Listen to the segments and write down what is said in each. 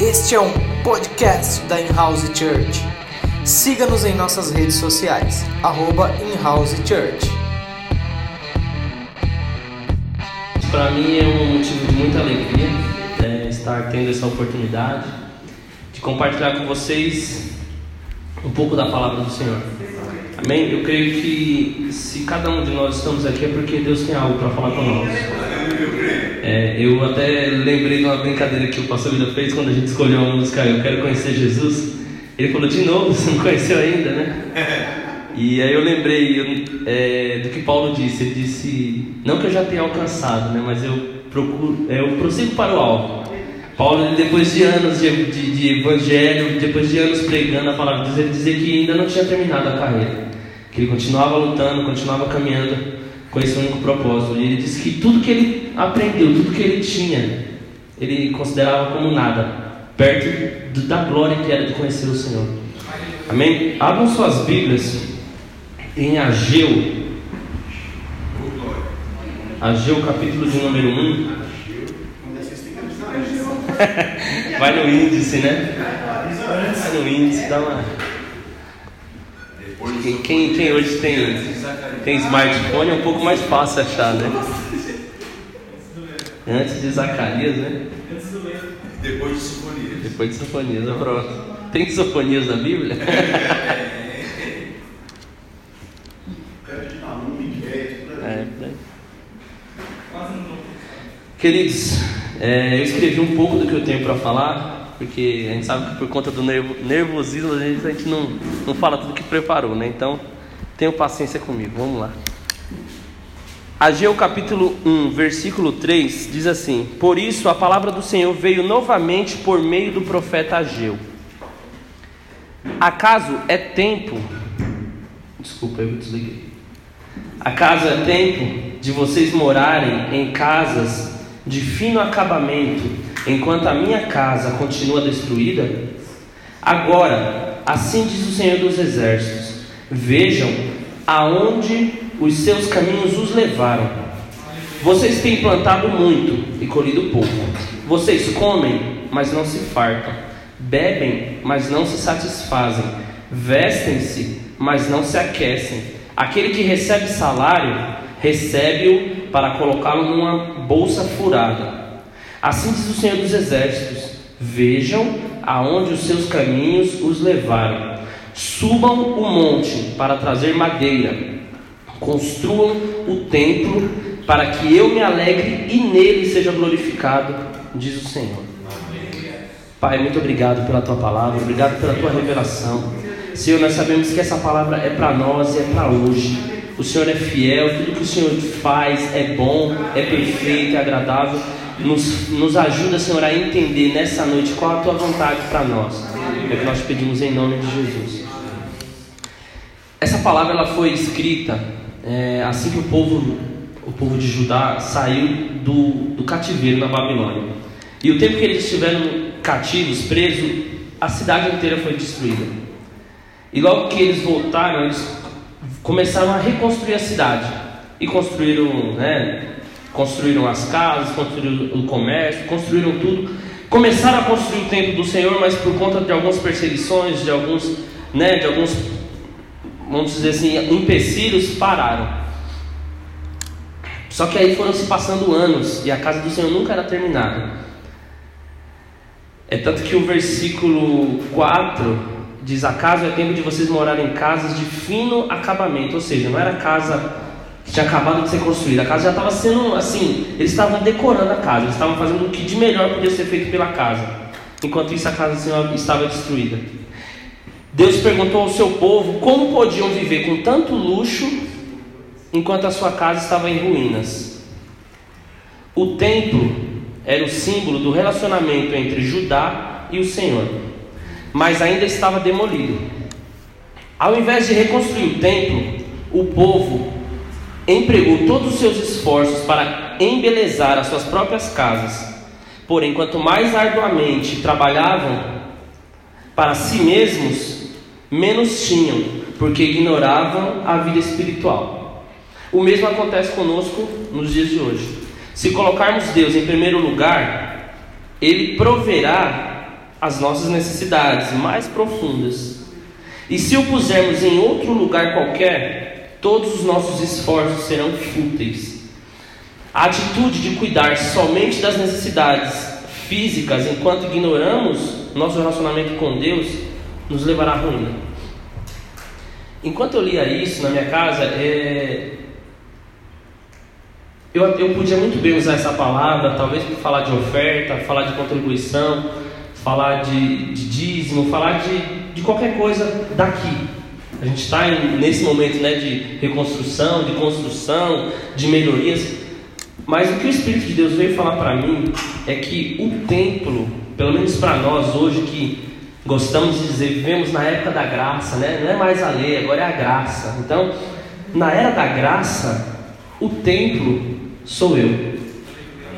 Este é um podcast da In-House Church. Siga-nos em nossas redes sociais, arroba In-House Church. Para mim é um motivo de muita alegria é, estar tendo essa oportunidade de compartilhar com vocês um pouco da palavra do Senhor. Amém? Eu creio que se cada um de nós estamos aqui é porque Deus tem algo para falar conosco. É, eu até lembrei de uma brincadeira que o pastor Vida fez quando a gente escolheu a música Eu Quero Conhecer Jesus. Ele falou de novo, você não conheceu ainda, né? E aí eu lembrei eu, é, do que Paulo disse. Ele disse, não que eu já tenha alcançado, né? Mas eu procuro, é, eu prossigo para o alvo. Paulo, depois de anos de, de, de, evangelho, depois de anos pregando a palavra de Deus, ele dizia que ainda não tinha terminado a carreira. Que ele continuava lutando, continuava caminhando com esse único propósito. E ele disse que tudo que ele aprendeu, tudo que ele tinha, ele considerava como nada, perto da glória que era de conhecer o Senhor. Amém? Abram suas Bíblias em Ageu. Ageu, capítulo de número 1. Vai no índice, né? Vai no índice, dá uma. Quem, quem, quem hoje tem, tem smartphone é um pouco mais fácil achar, né? Antes de Zacarias, né? Depois de Sofonias. Depois de Sofonias, pronto. Tem Sofonias na Bíblia? É, né? Queridos, é, eu escrevi um pouco do que eu tenho para falar, porque a gente sabe que por conta do nervo, nervosismo a gente, a gente não, não fala tudo que preparou, né? Então, tenham paciência comigo, vamos lá. Ageu capítulo 1, versículo 3 diz assim: Por isso a palavra do Senhor veio novamente por meio do profeta Ageu. Acaso é tempo. Desculpa, eu desliguei. Acaso é tempo de vocês morarem em casas de fino acabamento, enquanto a minha casa continua destruída? Agora, assim diz o Senhor dos Exércitos: Vejam aonde os seus caminhos os levaram. Vocês têm plantado muito e colhido pouco. Vocês comem, mas não se fartam. Bebem, mas não se satisfazem. Vestem-se, mas não se aquecem. Aquele que recebe salário, recebe-o para colocá-lo numa bolsa furada. Assim diz o Senhor dos Exércitos: Vejam aonde os seus caminhos os levaram. Subam o monte para trazer madeira Construam o templo para que eu me alegre e nele seja glorificado, diz o Senhor. Pai, muito obrigado pela tua palavra, obrigado pela tua revelação. Senhor, nós sabemos que essa palavra é para nós e é para hoje. O Senhor é fiel, tudo que o Senhor faz é bom, é perfeito, é agradável. Nos, nos ajuda, Senhor, a entender nessa noite qual a tua vontade para nós. É que nós pedimos em nome de Jesus. Essa palavra ela foi escrita é, assim que o povo, o povo de Judá saiu do, do cativeiro na Babilônia. E o tempo que eles estiveram cativos, presos, a cidade inteira foi destruída. E logo que eles voltaram, eles começaram a reconstruir a cidade. E construíram, né, construíram as casas, construíram o comércio, construíram tudo. Começaram a construir o templo do Senhor, mas por conta de algumas perseguições, de alguns, né, de alguns vamos dizer assim, empecilhos pararam. Só que aí foram se passando anos e a casa do Senhor nunca era terminada. É tanto que o versículo 4 diz: Acaso é tempo de vocês morarem em casas de fino acabamento, ou seja, não era casa que tinha acabado de ser construída, a casa já estava sendo assim, eles estavam decorando a casa, eles estavam fazendo o que de melhor podia ser feito pela casa, enquanto isso a casa do Senhor estava destruída. Deus perguntou ao seu povo como podiam viver com tanto luxo enquanto a sua casa estava em ruínas. O templo era o símbolo do relacionamento entre Judá e o Senhor, mas ainda estava demolido. Ao invés de reconstruir o templo, o povo empregou todos os seus esforços para embelezar as suas próprias casas. Porém, quanto mais arduamente trabalhavam para si mesmos, menos tinham, porque ignoravam a vida espiritual. O mesmo acontece conosco nos dias de hoje. Se colocarmos Deus em primeiro lugar, Ele proverá as nossas necessidades mais profundas. E se o pusermos em outro lugar qualquer, todos os nossos esforços serão fúteis. A atitude de cuidar somente das necessidades físicas enquanto ignoramos nosso relacionamento com Deus nos levará à ruína. Enquanto eu lia isso na minha casa, é... eu, eu podia muito bem usar essa palavra, talvez para falar de oferta, falar de contribuição, falar de, de dízimo, falar de, de qualquer coisa daqui. A gente está nesse momento né, de reconstrução, de construção, de melhorias. Mas o que o Espírito de Deus veio falar para mim é que o templo, pelo menos para nós hoje que gostamos de dizer, vivemos na época da graça, né? não é mais a lei, agora é a graça. Então, na era da graça, o templo sou eu,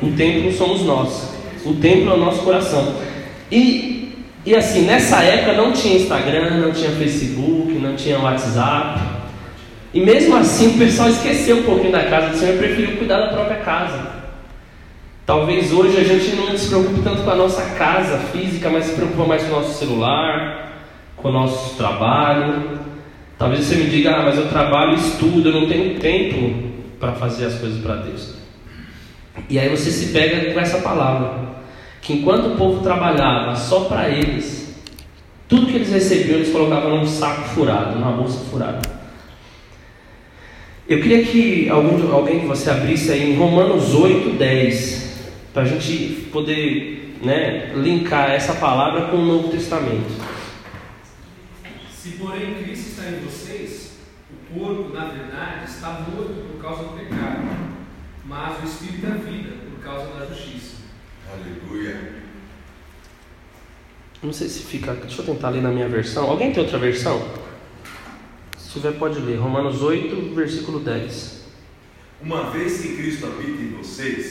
o templo somos nós, o templo é o nosso coração. E, e assim, nessa época não tinha Instagram, não tinha Facebook, não tinha WhatsApp. E mesmo assim o pessoal esqueceu um pouquinho da casa do Senhor e preferiu cuidar da própria casa. Talvez hoje a gente não se preocupe tanto com a nossa casa física, mas se preocupa mais com o nosso celular, com o nosso trabalho. Talvez você me diga, ah, mas eu trabalho e estudo, eu não tenho tempo para fazer as coisas para Deus. E aí você se pega com essa palavra, que enquanto o povo trabalhava só para eles, tudo que eles recebiam eles colocavam num saco furado, numa bolsa furada. Eu queria que algum, alguém que você abrisse aí em Romanos 8, 10, para a gente poder né, linkar essa palavra com o Novo Testamento. Se porém Cristo está em vocês, o corpo, na verdade, está morto por causa do pecado, mas o espírito é vida por causa da justiça. Aleluia. Não sei se fica. Deixa eu tentar ler na minha versão. Alguém tem outra versão? tiver, pode ler. Romanos 8, versículo 10. Uma vez que Cristo habita em vocês,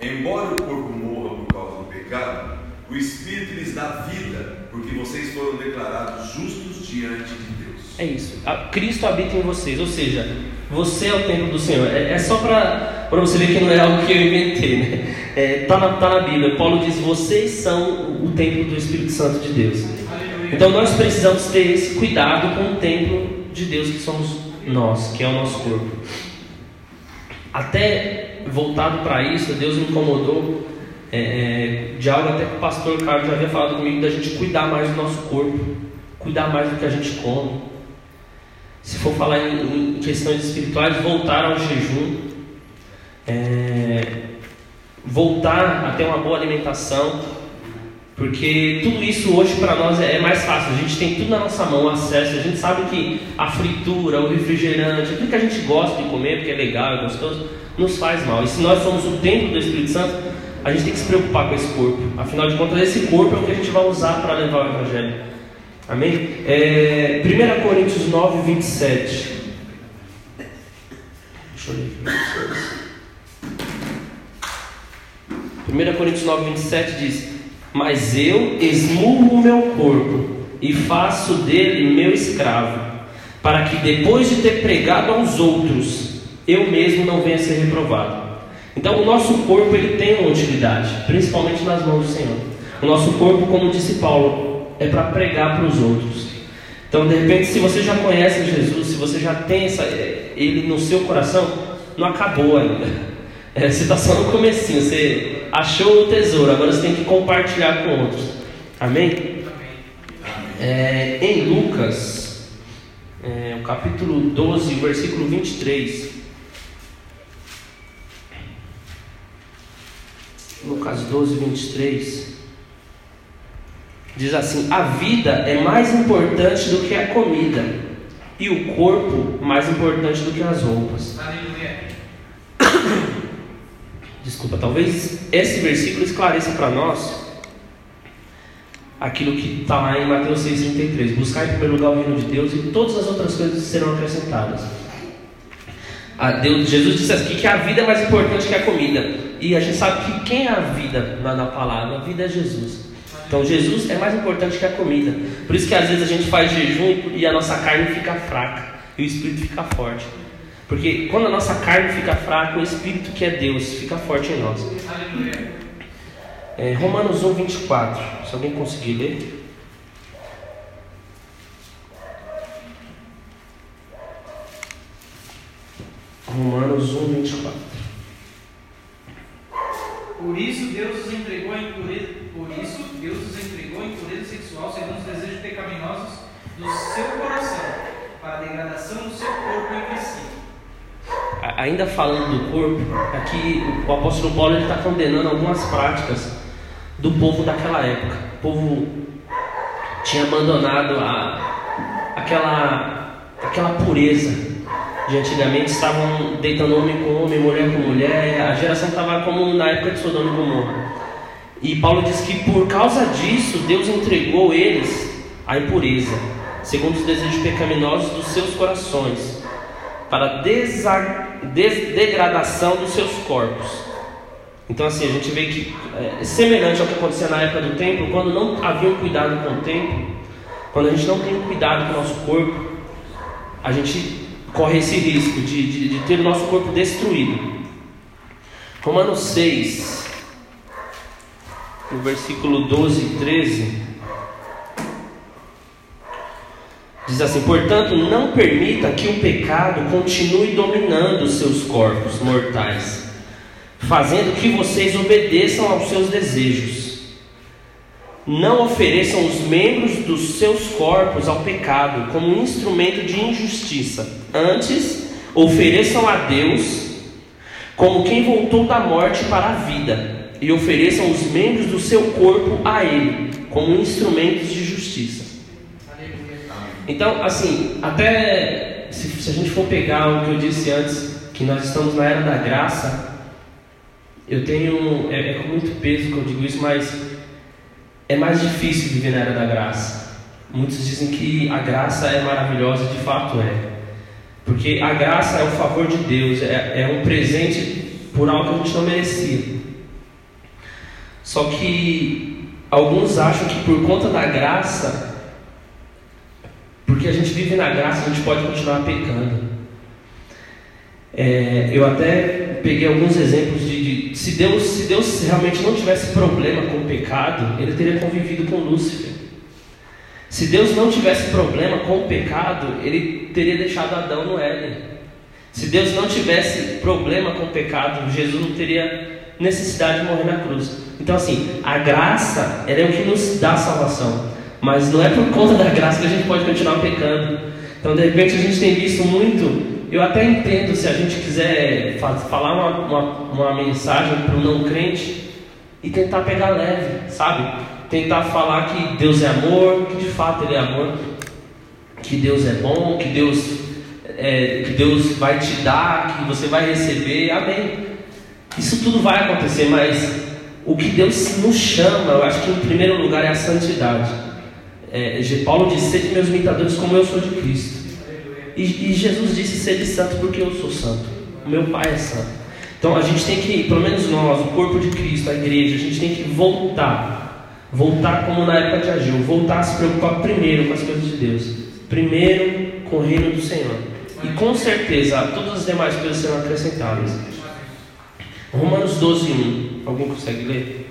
embora o corpo morra por causa do pecado, o Espírito lhes dá vida, porque vocês foram declarados justos diante de Deus. É isso. Cristo habita em vocês, ou seja, você é o templo do Senhor. É, é só para você ver que não é algo que eu inventei, né? É, tá, na, tá na Bíblia. Paulo diz: vocês são o templo do Espírito Santo de Deus. Então nós precisamos ter esse cuidado com o templo de Deus que somos nós, que é o nosso corpo. Até voltado para isso, Deus me incomodou é, é, de algo até que o pastor Carlos já havia falado comigo, da gente cuidar mais do nosso corpo, cuidar mais do que a gente come. Se for falar em, em questões espirituais, voltar ao jejum, é, voltar a ter uma boa alimentação, porque tudo isso hoje para nós é mais fácil, a gente tem tudo na nossa mão, acesso, a gente sabe que a fritura, o refrigerante, aquilo que a gente gosta de comer, porque é legal, é gostoso, nos faz mal. E se nós somos o templo do Espírito Santo, a gente tem que se preocupar com esse corpo. Afinal de contas, esse corpo é o que a gente vai usar para levar o Evangelho. Amém? É, 1 Coríntios 9, 27. Deixa eu ler. 1 Coríntios 9, 27 diz mas eu esmurro o meu corpo e faço dele meu escravo, para que depois de ter pregado aos outros, eu mesmo não venha ser reprovado. Então, o nosso corpo ele tem uma utilidade, principalmente nas mãos do Senhor. O nosso corpo, como disse Paulo, é para pregar para os outros. Então, de repente, se você já conhece Jesus, se você já tem essa, ele no seu coração, não acabou ainda. É, você está só no comecinho, você achou o tesouro, agora você tem que compartilhar com outros. Amém? É, em Lucas, é, o capítulo 12, o versículo 23. Lucas 12, 23. Diz assim: A vida é mais importante do que a comida, e o corpo mais importante do que as roupas. Aleluia. Desculpa, talvez esse versículo esclareça para nós aquilo que está lá em Mateus 6,33. Buscar em primeiro lugar o reino de Deus e todas as outras coisas serão acrescentadas. A Deus, Jesus disse aqui que a vida é mais importante que a comida. E a gente sabe que quem é a vida na, na palavra? A vida é Jesus. Então Jesus é mais importante que a comida. Por isso que às vezes a gente faz jejum e a nossa carne fica fraca e o espírito fica forte. Porque quando a nossa carne fica fraca, o Espírito que é Deus fica forte em nós. É, Romanos 1, 24. Se alguém conseguir ler. Romanos 1, 24. Por isso Deus os entregou à impureza, por isso Deus os entregou à impureza sexual segundo os desejos pecaminosos do seu coração, para a degradação do seu corpo si. Ainda falando do corpo, aqui o apóstolo Paulo está condenando algumas práticas do povo daquela época. O povo tinha abandonado a, aquela, aquela pureza de antigamente, estavam deitando homem com homem, mulher com mulher, a geração estava como na época de Sodoma e Gomorra. E Paulo diz que por causa disso, Deus entregou eles à impureza, segundo os desejos pecaminosos dos seus corações, para desa, des, degradação dos seus corpos. Então, assim, a gente vê que é semelhante ao que acontecia na época do templo, quando não havia um cuidado com o templo, quando a gente não tem um cuidado com o nosso corpo, a gente corre esse risco de, de, de ter o nosso corpo destruído. Romanos 6, no versículo 12 e 13, diz assim: Portanto, não permita que o pecado continue dominando os seus corpos mortais, fazendo que vocês obedeçam aos seus desejos. Não ofereçam os membros dos seus corpos ao pecado como um instrumento de injustiça. Antes, ofereçam a Deus como quem voltou da morte para a vida, e ofereçam os membros do seu corpo a Ele como instrumentos de. Então, assim, até se, se, a gente for pegar o que eu disse antes, que nós estamos na era da graça, eu tenho. É, é com muito peso que eu digo isso, mas é mais difícil viver na era da graça. Muitos dizem que a graça é maravilhosa, de fato é. Porque a graça é o favor de Deus, é, é um presente por algo que a gente não merecia. Só que alguns acham que por conta da graça, porque a gente vive na graça, a gente pode continuar pecando. É, eu até peguei alguns exemplos de, de, se Deus se Deus realmente não tivesse problema com o pecado, ele teria convivido com Lúcifer. Se Deus não tivesse problema com o pecado, ele teria deixado Adão no Éden. Se Deus não tivesse problema com o pecado, Jesus não teria necessidade de morrer na cruz. Então assim, a graça é o que nos dá salvação, mas não é por conta da graça que a gente pode continuar pecando. Então de repente a gente tem visto muito eu até entendo se a gente quiser falar uma, uma, uma mensagem para o não crente e tentar pegar leve, sabe? Tentar falar que Deus é amor, que de fato Ele é amor, que Deus é bom, que Deus, é, que Deus vai te dar, que você vai receber, amém. Isso tudo vai acontecer, mas o que Deus nos chama, eu acho que em primeiro lugar é a santidade. É, Paulo diz: Sede meus imitadores, como eu sou de Cristo. E, e Jesus disse: Sede santo porque eu sou santo. O meu Pai é santo. Então a gente tem que, pelo menos nós, o corpo de Cristo, a igreja, a gente tem que voltar. Voltar como na época de Agil. Voltar a se preocupar primeiro com as coisas de Deus. Primeiro com o reino do Senhor. E com certeza todas as demais coisas serão acrescentadas. Romanos 12, 1. Alguém consegue ler?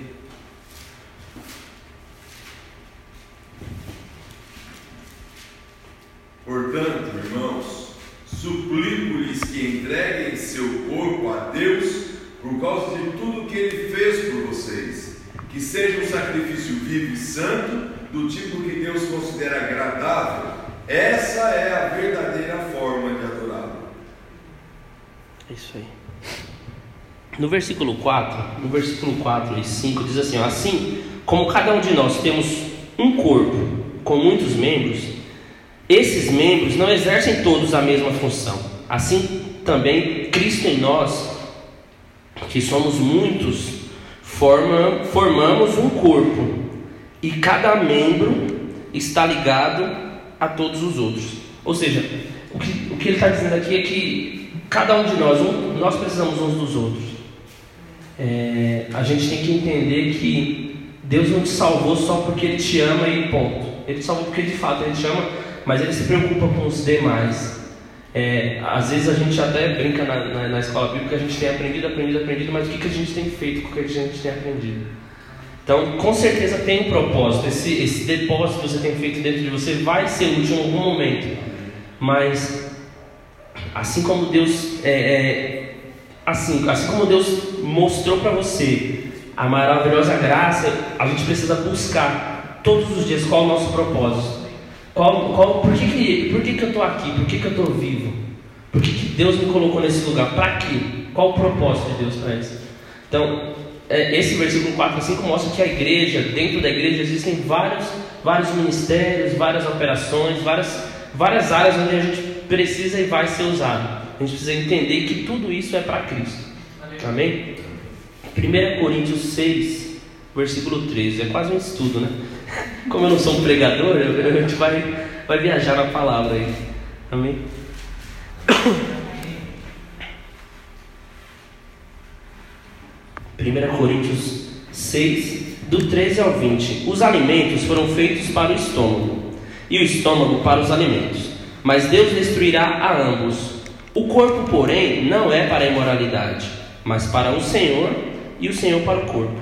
Portanto, irmãos, suplico-lhes que entreguem seu corpo a Deus por causa de tudo que ele fez por vocês, que seja um sacrifício vivo e santo, do tipo que Deus considera agradável. Essa é a verdadeira forma de adorá-lo. É isso aí. No versículo 4, no versículo 4 e 5 diz assim: Assim como cada um de nós temos um corpo com muitos membros, esses membros não exercem todos a mesma função. Assim também Cristo em nós, que somos muitos, forma, formamos um corpo e cada membro está ligado a todos os outros. Ou seja, o que, o que ele está dizendo aqui é que cada um de nós, um, nós precisamos uns dos outros. É, a gente tem que entender que Deus não te salvou só porque Ele te ama e ponto. Ele te salvou porque de fato Ele te ama mas ele se preocupa com os demais. É, às vezes a gente até brinca na, na, na, escola bíblica, a gente tem aprendido, aprendido, aprendido, mas o que, que a gente tem feito com o que a gente tem aprendido? Então, com certeza tem um propósito. Esse, esse depósito que você tem feito dentro de você vai ser útil em algum momento. Mas, assim como Deus, é, é, assim, assim como Deus mostrou para você a maravilhosa graça, a gente precisa buscar todos os dias qual é o nosso propósito. Qual, qual, por que, que, por que, que eu estou aqui? Por que, que eu estou vivo? Por que, que Deus me colocou nesse lugar? Para quê? Qual o propósito de Deus para isso? Então, é, esse versículo 4 e 5 mostra que a igreja, dentro da igreja, existem vários, vários ministérios, várias operações, várias, várias áreas onde a gente precisa e vai ser usado. A gente precisa entender que tudo isso é para Cristo. Amém? 1 Coríntios 6, versículo 13. É quase um estudo, né? Como eu não sou um pregador, a gente vai, vai viajar na palavra aí. Amém? 1 Coríntios 6, do 13 ao 20. Os alimentos foram feitos para o estômago, e o estômago para os alimentos. Mas Deus destruirá a ambos. O corpo, porém, não é para a imoralidade, mas para o Senhor, e o Senhor para o corpo.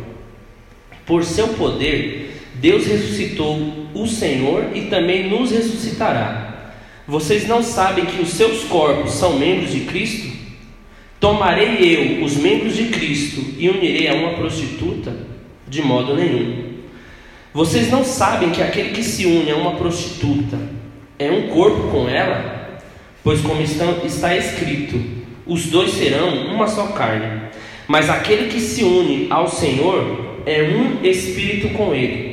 Por seu poder, Deus ressuscitou o Senhor e também nos ressuscitará. Vocês não sabem que os seus corpos são membros de Cristo? Tomarei eu os membros de Cristo e unirei a uma prostituta? De modo nenhum. Vocês não sabem que aquele que se une a uma prostituta é um corpo com ela? Pois, como está escrito, os dois serão uma só carne. Mas aquele que se une ao Senhor é um espírito com ele.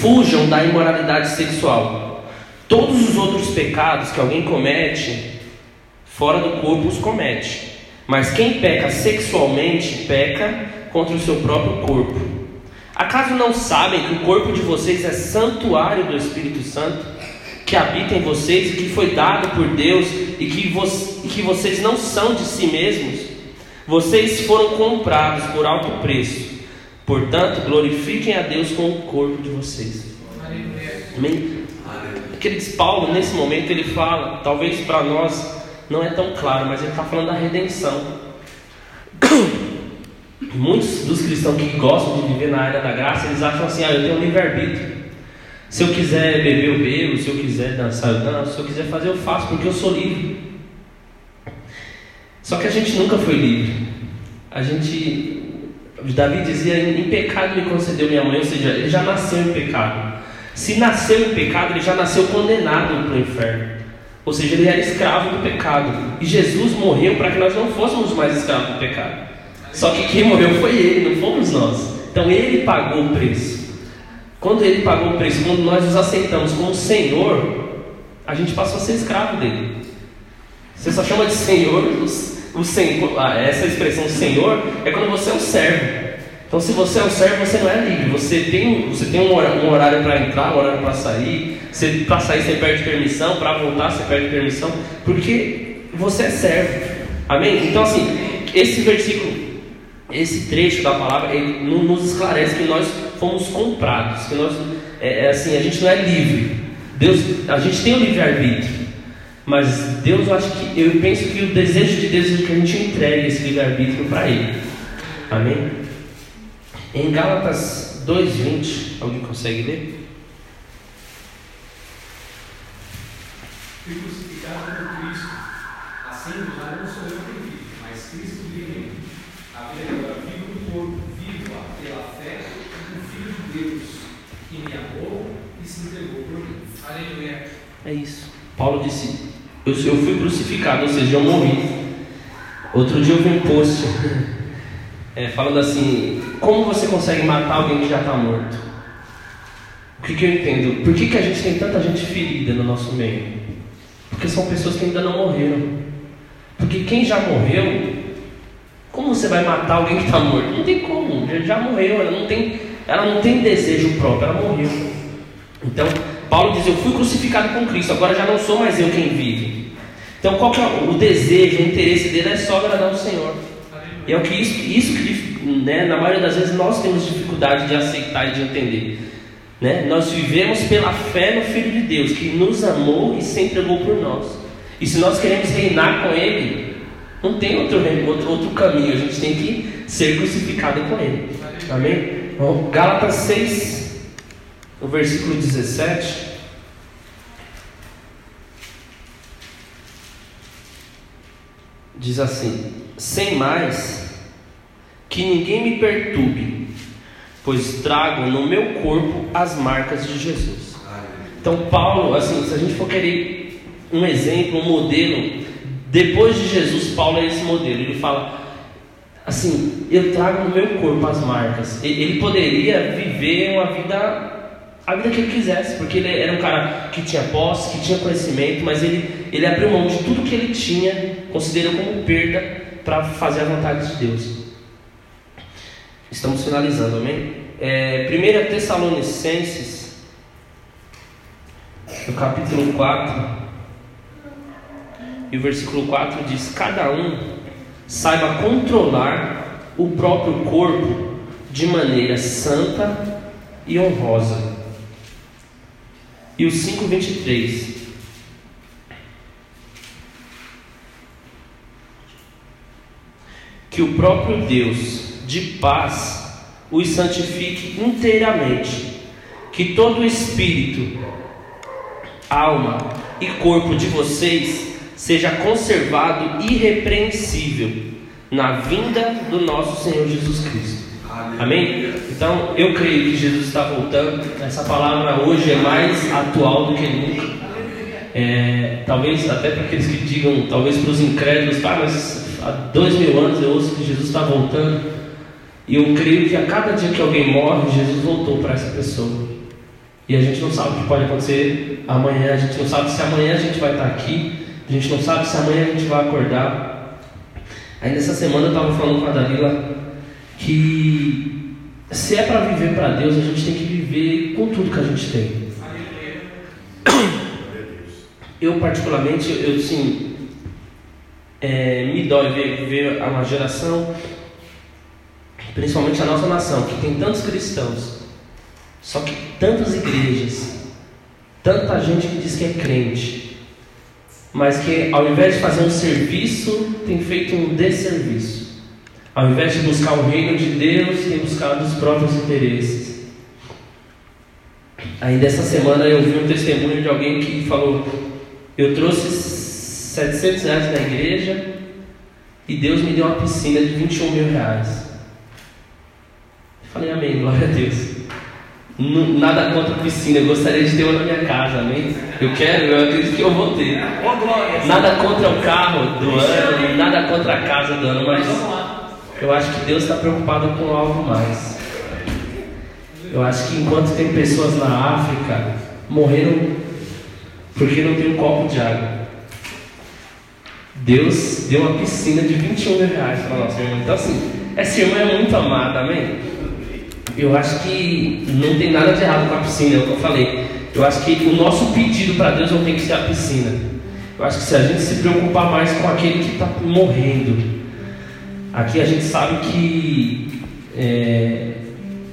Fujam da imoralidade sexual. Todos os outros pecados que alguém comete fora do corpo os comete. Mas quem peca sexualmente, peca contra o seu próprio corpo. Acaso não sabem que o corpo de vocês é santuário do Espírito Santo, que habita em vocês e que foi dado por Deus e que, vo e que vocês não são de si mesmos? Vocês foram comprados por alto preço. Portanto, glorifiquem a Deus com o corpo de vocês. Amém? Queridos, Paulo, nesse momento, ele fala, talvez para nós não é tão claro, mas ele está falando da redenção. Muitos dos cristãos que gostam de viver na área da graça, eles acham assim: ah, eu tenho livre-arbítrio. Se eu quiser beber, eu bebo. Se eu quiser dançar, eu danço. Se eu quiser fazer, eu faço, porque eu sou livre. Só que a gente nunca foi livre. A gente. Davi dizia: em pecado me concedeu minha mãe, ou seja, ele já nasceu em pecado. Se nasceu em pecado, ele já nasceu condenado para o inferno. Ou seja, ele era escravo do pecado. E Jesus morreu para que nós não fôssemos mais escravos do pecado. Só que quem morreu foi ele, não fomos nós. Então ele pagou o preço. Quando ele pagou o preço, quando nós nos aceitamos como Senhor, a gente passou a ser escravo dele. Você só chama de Senhor, o Senhor ah, essa expressão Senhor é quando você é um servo. Então, se você é um servo, você não é livre. Você tem, você tem um horário para entrar, um horário para sair. Para sair, você perde permissão. Para voltar, você perde permissão. Porque você é servo. Amém? Então, assim, esse versículo, esse trecho da palavra, ele nos esclarece que nós fomos comprados. Que nós, é, é assim, a gente não é livre. Deus, a gente tem o livre-arbítrio. Mas Deus, eu acho que, eu penso que o desejo de Deus é que a gente entregue esse livre-arbítrio para Ele. Amém? Em Gálatas 2,20, alguém consegue ler? Fui crucificado com Cristo. Assim já não sou eu quem vive, mas Cristo vive em mim. A vida agora vivo no corpo, vivo pela fé no Filho de Deus, que me amou e se entregou por mim. Aleluia. É isso. Paulo disse: eu, eu fui crucificado, ou seja, eu morri. Outro dia eu vi um post é, falando assim: como você consegue matar alguém que já está morto? O que, que, eu entendo? Por que, que a gente tem tanta gente ferida no nosso meio? Porque são pessoas que ainda não morreram. Porque quem já morreu, como você vai matar alguém que está morto? Não tem como, já, já morreu, ela não, tem, ela não tem desejo próprio, ela morreu. Então, Paulo diz: Eu fui crucificado com Cristo, agora já não sou mais eu quem vive. Então, qual que é o desejo, o interesse dele é só agradar o Senhor. E é o que isso, isso que, né, na maioria das vezes, nós temos dificuldade de aceitar e de entender. Né? Nós vivemos pela fé no Filho de Deus, que nos amou e se entregou por nós. E se nós queremos reinar com Ele, não tem outro, outro, outro caminho, a gente tem que ser crucificado com Ele. Amém? Bom, Gálatas 6, o versículo 17. Diz assim: Sem mais, que ninguém me perturbe, pois trago no meu corpo as marcas de Jesus. Então, Paulo, assim, se a gente for querer um exemplo, um modelo, depois de Jesus, Paulo é esse modelo. Ele fala: assim, eu trago no meu corpo as marcas. Ele poderia viver uma vida a vida que ele quisesse, porque ele era um cara que tinha posse, que tinha conhecimento, mas ele, ele abriu mão de tudo que ele tinha, considerou como perda para fazer a vontade de Deus. Estamos finalizando, amém? É, 1 Tessalonicenses, no capítulo 4, e o versículo 4 diz: Cada um saiba controlar o próprio corpo de maneira santa e honrosa. E o 5,23. Que o próprio Deus de paz os santifique inteiramente, que todo o espírito, alma e corpo de vocês seja conservado irrepreensível na vinda do nosso Senhor Jesus Cristo. Amém? Então eu creio que Jesus está voltando. Essa palavra hoje é mais atual do que nunca. É, talvez até para aqueles que digam, talvez para os incrédulos, tá, mas há dois mil anos eu ouço que Jesus está voltando. E eu creio que a cada dia que alguém morre, Jesus voltou para essa pessoa. E a gente não sabe o que pode acontecer amanhã, a gente não sabe se amanhã a gente vai estar aqui, a gente não sabe se amanhã a gente vai acordar. Aí nessa semana eu estava falando com a Dalila que se é para viver para Deus, a gente tem que viver com tudo que a gente tem. Eu particularmente, eu sim, é, me dói ver, ver uma geração, principalmente a nossa nação, que tem tantos cristãos, só que tantas igrejas, tanta gente que diz que é crente, mas que ao invés de fazer um serviço, tem feito um desserviço. Ao invés de buscar o reino de Deus, tem buscado os próprios interesses. Ainda essa semana eu vi um testemunho de alguém que falou: Eu trouxe 700 reais na igreja e Deus me deu uma piscina de 21 mil reais. Eu falei, Amém, glória a Deus. Nada contra a piscina, eu gostaria de ter uma na minha casa, amém? Eu quero, eu acredito que eu vou ter. Nada contra o carro do ano, nada contra a casa do ano, mas eu acho que Deus está preocupado com algo mais. Eu acho que enquanto tem pessoas na África morreram porque não tem um copo de água. Deus deu uma piscina de 21 mil reais para nossa irmã. Então, assim, essa irmã é muito amada, amém? Eu acho que não tem nada de errado com a piscina, é o que eu falei. Eu acho que o nosso pedido para Deus não tem que ser a piscina. Eu acho que se a gente se preocupar mais com aquele que está morrendo, Aqui a gente sabe que é,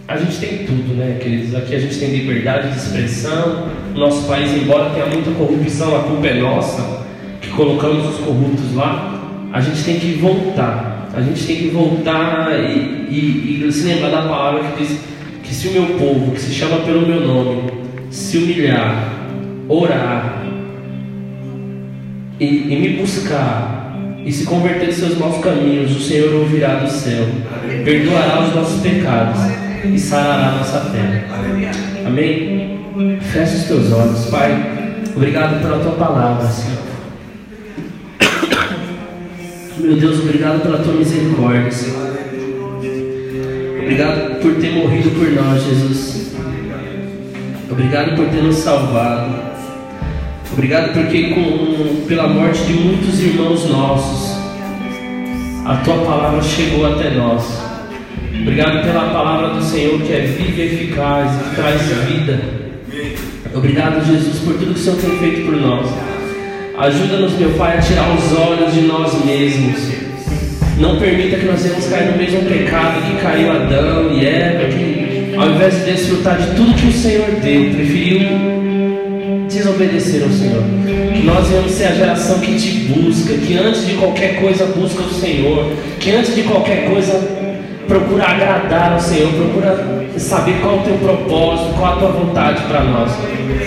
a gente tem tudo, né, queridos? Aqui a gente tem liberdade de expressão. Nosso país, embora tenha muita corrupção, a culpa é nossa, que colocamos os corruptos lá. A gente tem que voltar. A gente tem que voltar e, e, e se lembrar da palavra que diz que se o meu povo, que se chama pelo meu nome, se humilhar, orar e, e me buscar e se converter dos seus maus caminhos, o Senhor ouvirá do céu, perdoará os nossos pecados e sarará nossa terra. Amém? Feche os teus olhos, Pai. Obrigado pela tua palavra, Senhor. Meu Deus, obrigado pela tua misericórdia, Senhor. Obrigado por ter morrido por nós, Jesus. Obrigado por ter nos salvado. Obrigado porque com, pela morte de muitos irmãos nossos, a tua palavra chegou até nós. Obrigado pela palavra do Senhor que é viva e eficaz e traz vida. Obrigado, Jesus, por tudo que o Senhor tem feito por nós. Ajuda-nos, meu Pai, a tirar os olhos de nós mesmos. Não permita que nós venhamos cair no mesmo pecado que caiu Adão e Eva, que ao invés de desfrutar de tudo que o Senhor deu, preferiu desobedecer ao Senhor. Que nós venhamos ser a geração que te busca, que antes de qualquer coisa busca o Senhor, que antes de qualquer coisa procura agradar ao Senhor, procura saber qual é o teu propósito, qual a tua vontade para nós.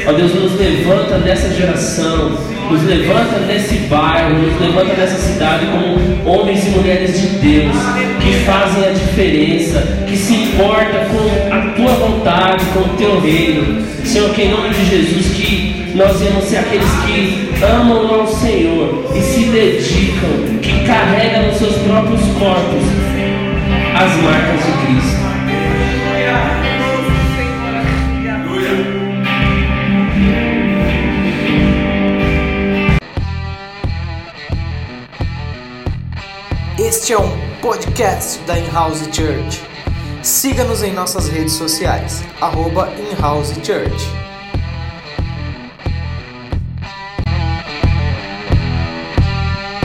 Ó Deus, nos levanta nessa geração, nos levanta nesse bairro, nos levanta nessa cidade como homens e mulheres de Deus, que fazem a diferença, que se importa com a tua vontade, com o teu reino. Senhor, que em nome de Jesus, que nós vamos ser aqueles que amam ao Senhor e se dedicam, que carregam nos seus próprios corpos as marcas de Cristo. Este é um podcast da In-House Church. Siga-nos em nossas redes sociais, arroba In-House Church.